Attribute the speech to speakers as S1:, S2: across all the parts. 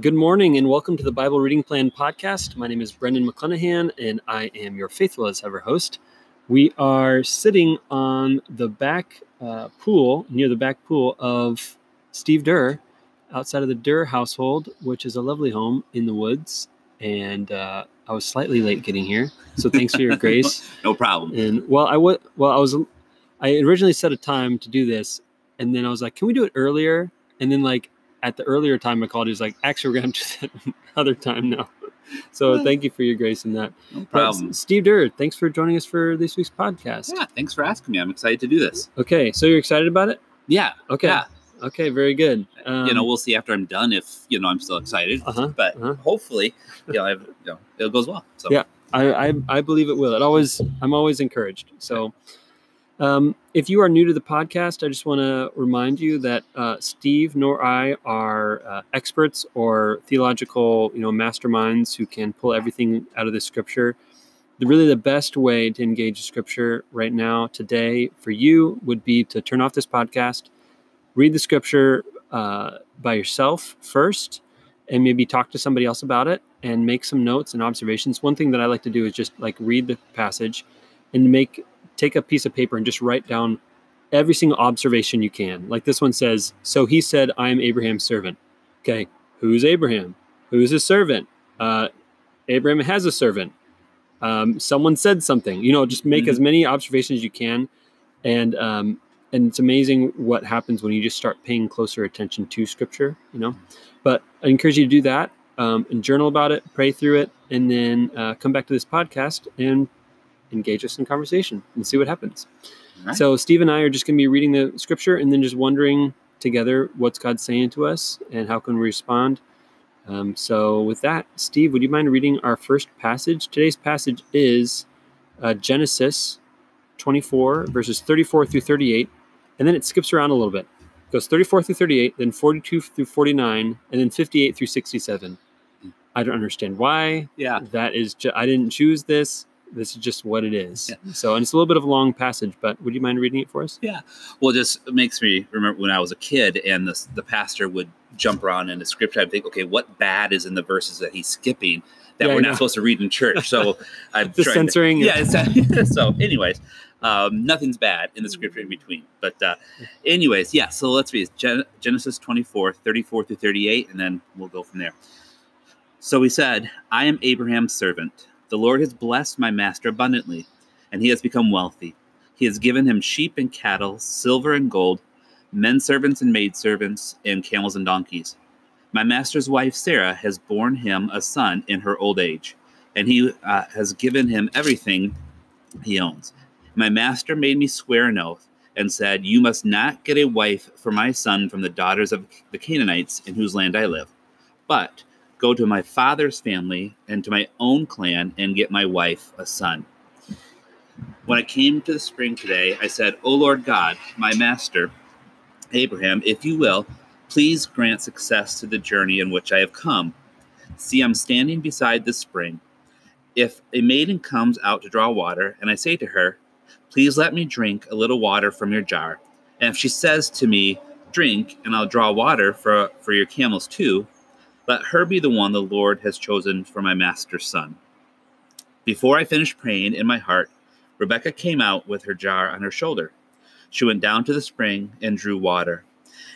S1: Good morning and welcome to the Bible Reading Plan podcast. My name is Brendan McClenahan and I am your faithful as ever host. We are sitting on the back uh, pool, near the back pool of Steve Durr, outside of the Durr household, which is a lovely home in the woods. And uh, I was slightly late getting here, so thanks for your grace.
S2: no problem.
S1: And well, I was well, I was I originally set a time to do this, and then I was like, "Can we do it earlier?" And then like at the earlier time I called, he was like, actually, we're going to do that another time now. So thank you for your grace in that.
S2: No problem.
S1: But Steve Durr, thanks for joining us for this week's podcast.
S2: Yeah, thanks for asking me. I'm excited to do this.
S1: Okay, so you're excited about it?
S2: Yeah.
S1: Okay.
S2: Yeah.
S1: Okay, very good.
S2: Um, you know, we'll see after I'm done if you know I'm still excited.
S1: Uh-huh,
S2: but
S1: uh-huh.
S2: hopefully, you know, I've, you know, it goes well. So
S1: yeah, I, I I believe it will. It always I'm always encouraged. So. Um, if you are new to the podcast, I just want to remind you that uh, Steve nor I are uh, experts or theological, you know, masterminds who can pull everything out of the Scripture. The, really, the best way to engage Scripture right now, today, for you, would be to turn off this podcast, read the Scripture uh, by yourself first, and maybe talk to somebody else about it, and make some notes and observations. One thing that I like to do is just like read the passage and make take a piece of paper and just write down every single observation you can. Like this one says, So he said, I am Abraham's servant. Okay, who's Abraham? Who's his servant? Uh, Abraham has a servant. Um, someone said something. You know, just make mm-hmm. as many observations as you can. And um, and it's amazing what happens when you just start paying closer attention to scripture, you know. But I encourage you to do that um, and journal about it, pray through it, and then uh, come back to this podcast and engage us in conversation and see what happens. Right. So, Steve and I are just going to be reading the scripture and then just wondering together what's God saying to us and how can we respond. Um, so, with that, Steve, would you mind reading our first passage? Today's passage is uh, Genesis 24, verses 34 through 38, and then it skips around a little bit. It goes 34 through 38, then 42 through 49, and then 58 through 67. Hmm. I don't understand why.
S2: Yeah.
S1: That is, ju- I didn't choose this this is just what it is.
S2: Yeah.
S1: So, and it's a little bit of a long passage, but would you mind reading it for us?
S2: Yeah. Well, it just makes me remember when I was a kid and the, the pastor would jump around in the scripture. I'd think, okay, what bad is in the verses that he's skipping that yeah, we're not supposed to read in church? So I'm
S1: the censoring.
S2: To, yeah. so, anyways, um, nothing's bad in the scripture in between. But, uh, anyways, yeah. So let's read Gen- Genesis 24, 34 through 38, and then we'll go from there. So he said, I am Abraham's servant. The Lord has blessed my master abundantly, and he has become wealthy. He has given him sheep and cattle, silver and gold, men servants and maidservants, and camels and donkeys. My master's wife Sarah has borne him a son in her old age, and he uh, has given him everything he owns. My master made me swear an oath and said, You must not get a wife for my son from the daughters of the Canaanites in whose land I live. But go to my father's family and to my own clan and get my wife a son. When I came to the spring today, I said, O Lord God, my master, Abraham, if you will, please grant success to the journey in which I have come. See, I'm standing beside the spring. If a maiden comes out to draw water, and I say to her, Please let me drink a little water from your jar, and if she says to me, Drink, and I'll draw water for, for your camels too, let her be the one the Lord has chosen for my master's son. Before I finished praying in my heart, Rebecca came out with her jar on her shoulder. She went down to the spring and drew water.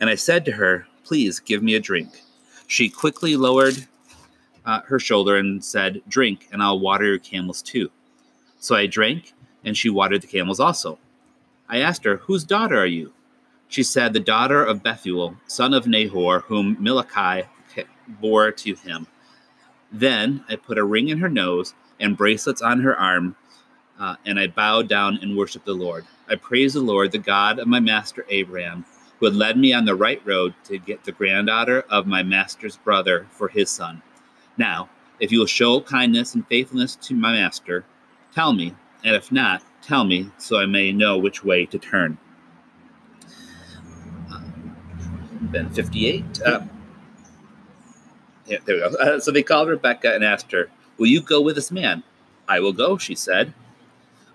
S2: And I said to her, Please give me a drink. She quickly lowered uh, her shoulder and said, Drink, and I'll water your camels too. So I drank, and she watered the camels also. I asked her, Whose daughter are you? She said, The daughter of Bethuel, son of Nahor, whom Milcah bore to him. Then I put a ring in her nose and bracelets on her arm, uh, and I bowed down and worshiped the Lord. I praised the Lord, the God of my master Abraham, who had led me on the right road to get the granddaughter of my master's brother for his son. Now, If you will show kindness and faithfulness to my master, tell me, and if not, tell me, so I may know which way to turn. Then 58. Uh, yeah, there we go. Uh, so they called Rebecca and asked her, Will you go with this man? I will go, she said.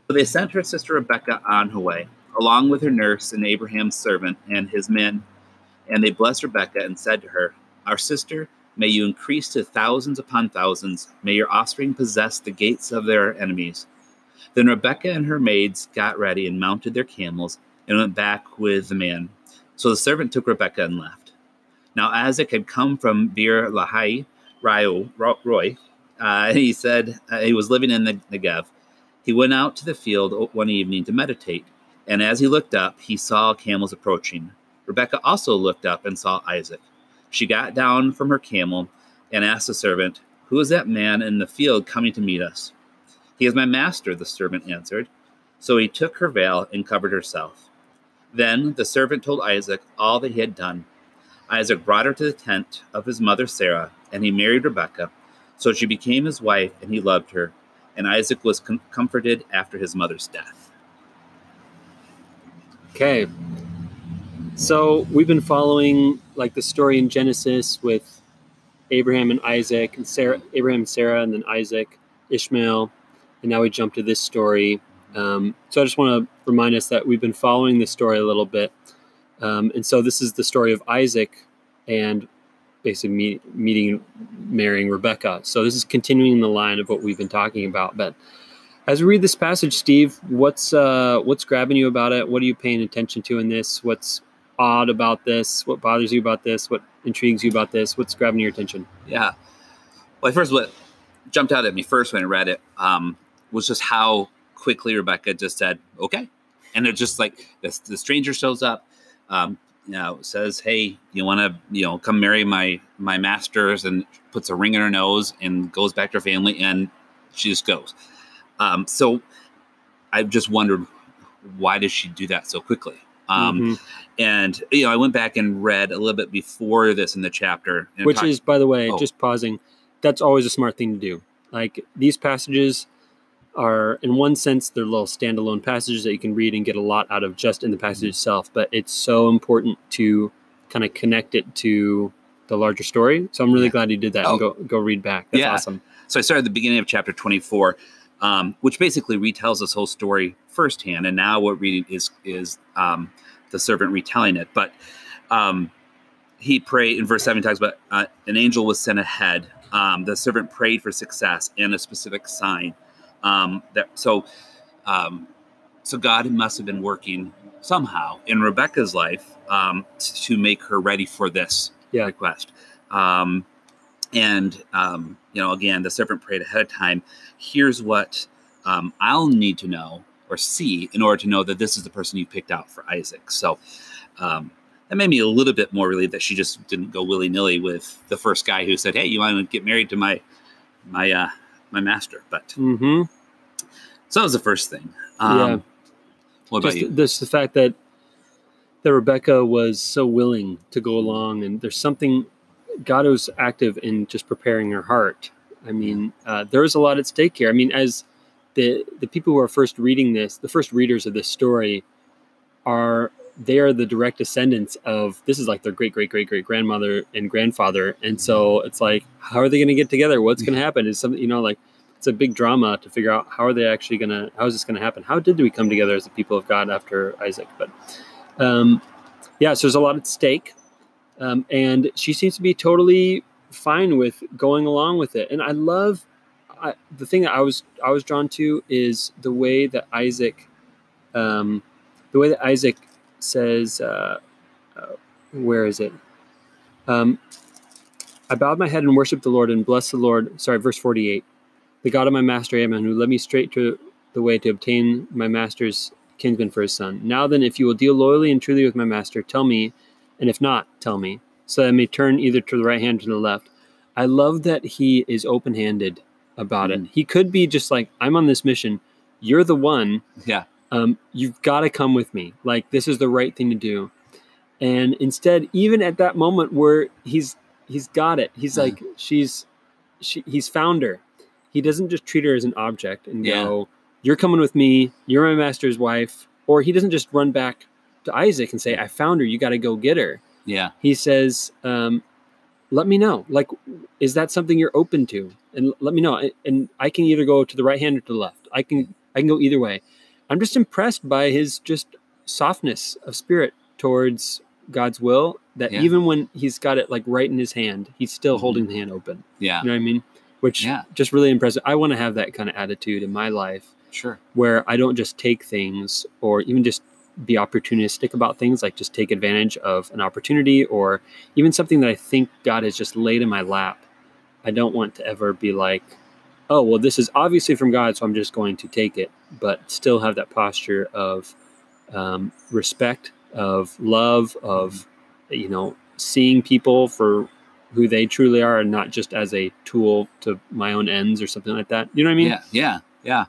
S2: So they sent her sister Rebecca on her way, along with her nurse and Abraham's servant and his men. And they blessed Rebecca and said to her, Our sister, may you increase to thousands upon thousands. May your offspring possess the gates of their enemies. Then Rebecca and her maids got ready and mounted their camels and went back with the man. So the servant took Rebecca and left. Now Isaac had come from Beer Lahai, Roi. Uh, he said uh, he was living in the Negev. He went out to the field one evening to meditate, and as he looked up, he saw camels approaching. Rebekah also looked up and saw Isaac. She got down from her camel and asked the servant, Who is that man in the field coming to meet us? He is my master, the servant answered. So he took her veil and covered herself. Then the servant told Isaac all that he had done. Isaac brought her to the tent of his mother Sarah, and he married Rebekah. So she became his wife, and he loved her. And Isaac was com- comforted after his mother's death.
S1: Okay. So we've been following like the story in Genesis with Abraham and Isaac and Sarah, Abraham and Sarah, and then Isaac, Ishmael, and now we jump to this story. Um, so I just want to remind us that we've been following this story a little bit, um, and so this is the story of Isaac and basically meet, meeting, marrying Rebecca. So this is continuing the line of what we've been talking about. But as we read this passage, Steve, what's uh, what's grabbing you about it? What are you paying attention to in this? What's odd about this? What bothers you about this? What intrigues you about this? What's grabbing your attention?
S2: Yeah. Well, first, what jumped out at me first when I read it um, was just how quickly Rebecca just said, okay. And it just like the, the stranger shows up, um, you know, says, hey, you want to, you know, come marry my, my masters and puts a ring in her nose and goes back to her family and she just goes. Um, so I've just wondered, why does she do that so quickly? Um, mm-hmm. And you know, I went back and read a little bit before this in the chapter,
S1: which talked, is, by the way, oh. just pausing. That's always a smart thing to do. Like these passages are, in one sense, they're little standalone passages that you can read and get a lot out of just in the passage mm-hmm. itself. But it's so important to kind of connect it to the larger story. So I'm really yeah. glad you did that oh. and go go read back. That's yeah. awesome.
S2: So I started at the beginning of chapter 24, um, which basically retells this whole story firsthand, and now what reading is is um, the servant retelling it. But um, he prayed in verse seven talks about uh, an angel was sent ahead um, the servant prayed for success and a specific sign. Um, that so, um, so God must have been working somehow in Rebecca's life um, to make her ready for this yeah. request. Um, and um, you know, again, the servant prayed ahead of time. Here's what um, I'll need to know or see in order to know that this is the person you picked out for Isaac. So, um, that made me a little bit more relieved that she just didn't go willy nilly with the first guy who said, "Hey, you want to get married to my my uh, my master?" But
S1: mm-hmm.
S2: so that was the first thing. Um, yeah. What
S1: just
S2: about you?
S1: This the fact that that Rebecca was so willing to go along, and there's something God was active in just preparing her heart. I mean, uh, there was a lot at stake here. I mean, as the the people who are first reading this, the first readers of this story, are they are the direct descendants of this is like their great great great great grandmother and grandfather. And so it's like how are they going to get together? What's going to happen? Is something you know like it's a big drama to figure out how are they actually going to how is this going to happen? How did we come together as the people of god after isaac? But um, yeah so there's a lot at stake. Um, and she seems to be totally fine with going along with it. And i love I, the thing that i was i was drawn to is the way that isaac um, the way that isaac says, uh, uh, where is it? Um, I bowed my head and worshiped the Lord and blessed the Lord. Sorry, verse 48. The God of my master Abraham, who led me straight to the way to obtain my master's kinsman for his son. Now then, if you will deal loyally and truly with my master, tell me, and if not, tell me, so that I may turn either to the right hand or to the left. I love that he is open handed about mm-hmm. it. He could be just like, I'm on this mission. You're the one.
S2: Yeah
S1: um, you've got to come with me. Like this is the right thing to do. And instead, even at that moment where he's he's got it, he's like, she's she, he's found her. He doesn't just treat her as an object and
S2: Yeah.
S1: go, "You're coming with me. You're my master's wife." Or he doesn't just run back to Isaac and say, "I found her. You got to go get her."
S2: Yeah.
S1: He says, um, "Let me know. Like, is that something you're open to? And let me know. And I can either go to the right hand or to the left. I can I can go either way." I'm just impressed by his just softness of spirit towards God's will. That
S2: Yeah.
S1: even when he's got it like right in his hand, he's still
S2: Mhm.
S1: holding the hand open.
S2: Yeah.
S1: You know what I mean? Which
S2: Yeah.
S1: just really impressive. I want to have that kind of attitude in my life
S2: Sure.
S1: where I don't just take things or even just be opportunistic about things, like just take advantage of an opportunity or even something that I think God has just laid in my lap. I don't want to ever be like, oh, well, this is obviously from God, so I'm just going to take it, but still have that posture of um, respect, of love, of, you know, seeing people for who they truly are and not just as a tool to my own ends or something like that. You know what I mean?
S2: yeah. Yeah. Yeah.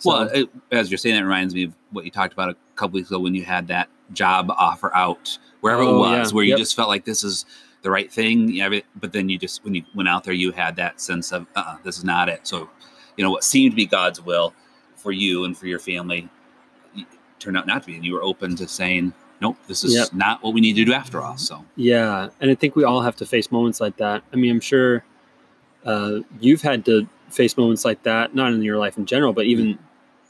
S1: So-
S2: Well, it, as you're saying, that reminds me of what you talked about a couple weeks ago when you had that job offer out, wherever
S1: Oh,
S2: it was,
S1: yeah.
S2: where you
S1: Yep.
S2: just felt like this is the right thing. You know, but then you just, when you went out there, you had that sense of, uh, this is not it. So, you know, what seemed to be God's will for you and for your family turned out not to be. And you were open to saying, nope, this is
S1: Yep.
S2: not what we need to do after all. So,
S1: Yeah, and I think we all have to face moments like that. I mean, I'm sure uh, you've had to face moments like that, not in your life in general, but even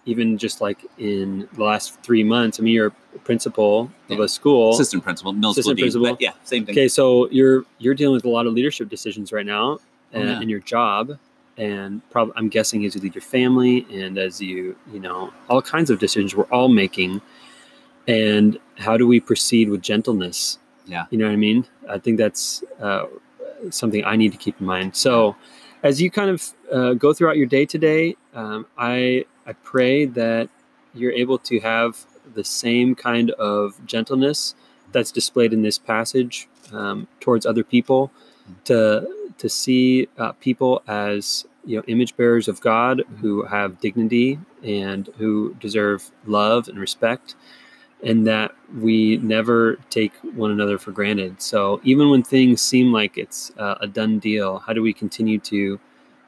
S1: even just like in the last three months. I mean, you're a principal of a school.
S2: assistant principal, middle school
S1: Assistant
S2: dean,
S1: principal.
S2: but yeah, same thing.
S1: Okay, so you're you're dealing with a lot of leadership decisions right now
S2: Oh,
S1: uh,
S2: yeah.
S1: in your job, and probably I'm guessing as you lead your family and as you you know all kinds of decisions we're all making, and how do we proceed with gentleness?
S2: Yeah.
S1: you know what I mean. I think that's uh, something I need to keep in mind. So, as you kind of uh, go throughout your day today, um, I I pray that you're able to have the same kind of gentleness that's displayed in this passage um, towards other people to to see uh, people as you know image bearers of God who have dignity and who deserve love and respect and that we never take one another for granted. So even when things seem like it's uh, a done deal how do we continue to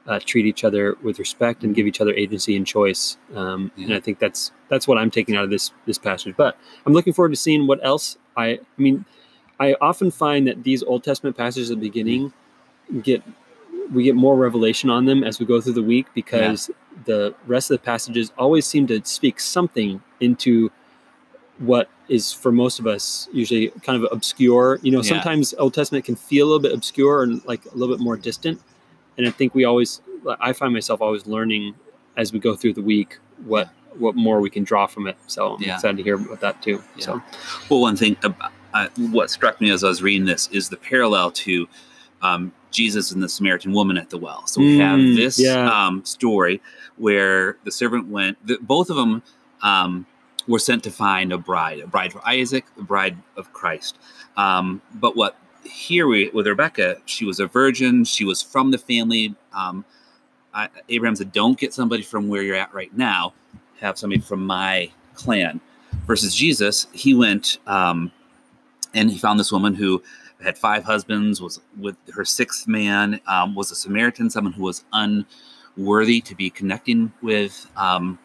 S1: uh, treat each other with respect and give each other agency and choice. Um, and i think that's that's what i'm taking out of this this passage. But i'm looking forward to seeing what else i i mean i often find that these old testament passages at the beginning get we get more revelation on them as we go through the week because the rest of the passages always seem to speak something into what is for most of us usually kind of obscure. You know
S2: Yeah.
S1: sometimes old testament can feel a little bit obscure and like a little bit more distant and i think we always i find myself always learning as we go through the week what what more we can draw from it so i'm
S2: Yeah.
S1: excited to hear about that too
S2: Yeah.
S1: so
S2: Well, one thing, about, uh, what struck me as I was reading this is the parallel to um, Jesus and the Samaritan woman at the well. So we have
S1: Mm,
S2: this
S1: yeah.
S2: um, story where the servant went, the, both of them um, were sent to find a bride, a bride for Isaac, the bride of Christ. Um, but what here we, with Rebecca, she was a virgin, she was from the family. Um, I, Abraham said, Don't get somebody from where you're at right now, have somebody from my clan versus Jesus, he went um, and he found this woman who had five husbands, was with her sixth man, um, was a Samaritan, someone who was unworthy to be connecting with um,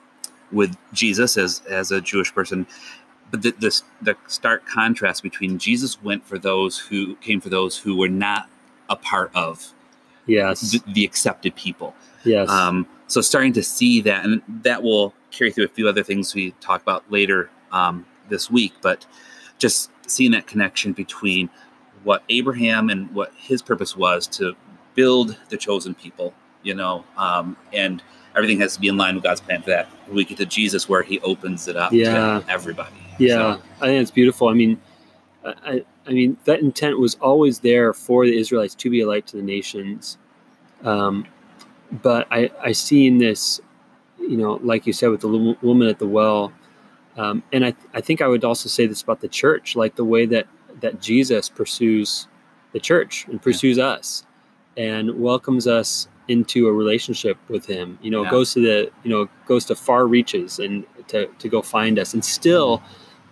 S2: with Jesus as as a Jewish person. But the, the the stark contrast between Jesus went for those who came for those who were not a part of
S1: yes
S2: the, the accepted people.
S1: yes
S2: Um, so starting to see that, and that will carry through a few other things we talk about later um, this week. But just seeing that connection between what Abraham and what his purpose was to build the chosen people, you know, um, and everything has to be in line with God's plan for that. We get to Jesus where He opens it up
S1: Yeah.
S2: to everybody.
S1: Yeah,
S2: So,
S1: I think it's beautiful. I mean, I, I- mean that intent was always there for the Israelites to be a light to the nations. Um, but I, I see in this, you know, like you said with the woman at the well, um, and I, I think I would also say this about the church, like the way that that Jesus pursues the church and pursues us, and welcomes us into a relationship with Him. You know,
S2: Yeah.
S1: goes to the, you know, goes to far reaches and to to go find us, and still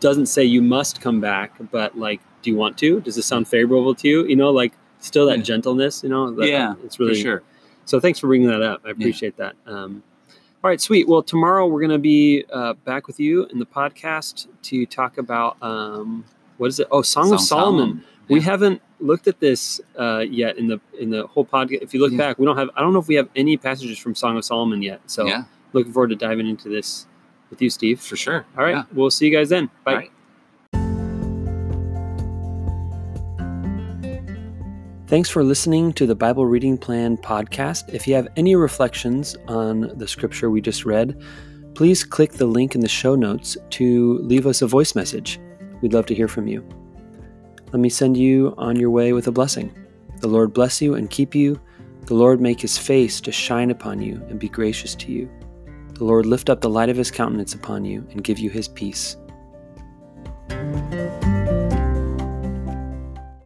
S1: doesn't say you must come back, but like, do you want to? Does this sound favorable to you? You know, like still that
S2: Yeah.
S1: gentleness. You know, that,
S2: Yeah,
S1: it's really
S2: for sure.
S1: So thanks for bringing that up. I appreciate that. Um, all right, sweet. Well, tomorrow we're going to be uh, back with you in the podcast to talk about um, what is it? Oh, Song, of Solomon. We
S2: Yeah.
S1: haven't looked at this uh, yet in the in the whole podcast. If you look
S2: Yeah.
S1: back, we don't have. I don't know if we have any passages from Song of Solomon yet. So
S2: yeah,
S1: looking forward to diving into this with you, Steve.
S2: for sure.
S1: All right,
S2: Yeah.
S1: we'll see you guys then. Bye.
S2: Right.
S1: Thanks for listening to the Bible Reading Plan podcast. If you have any reflections on the scripture we just read, please click the link in the show notes to leave us a voice message. We'd love to hear from you. Let me send you on your way with a blessing. The Lord bless you and keep you. The Lord make his face to shine upon you and be gracious to you. The Lord lift up the light of his countenance upon you and give you his peace.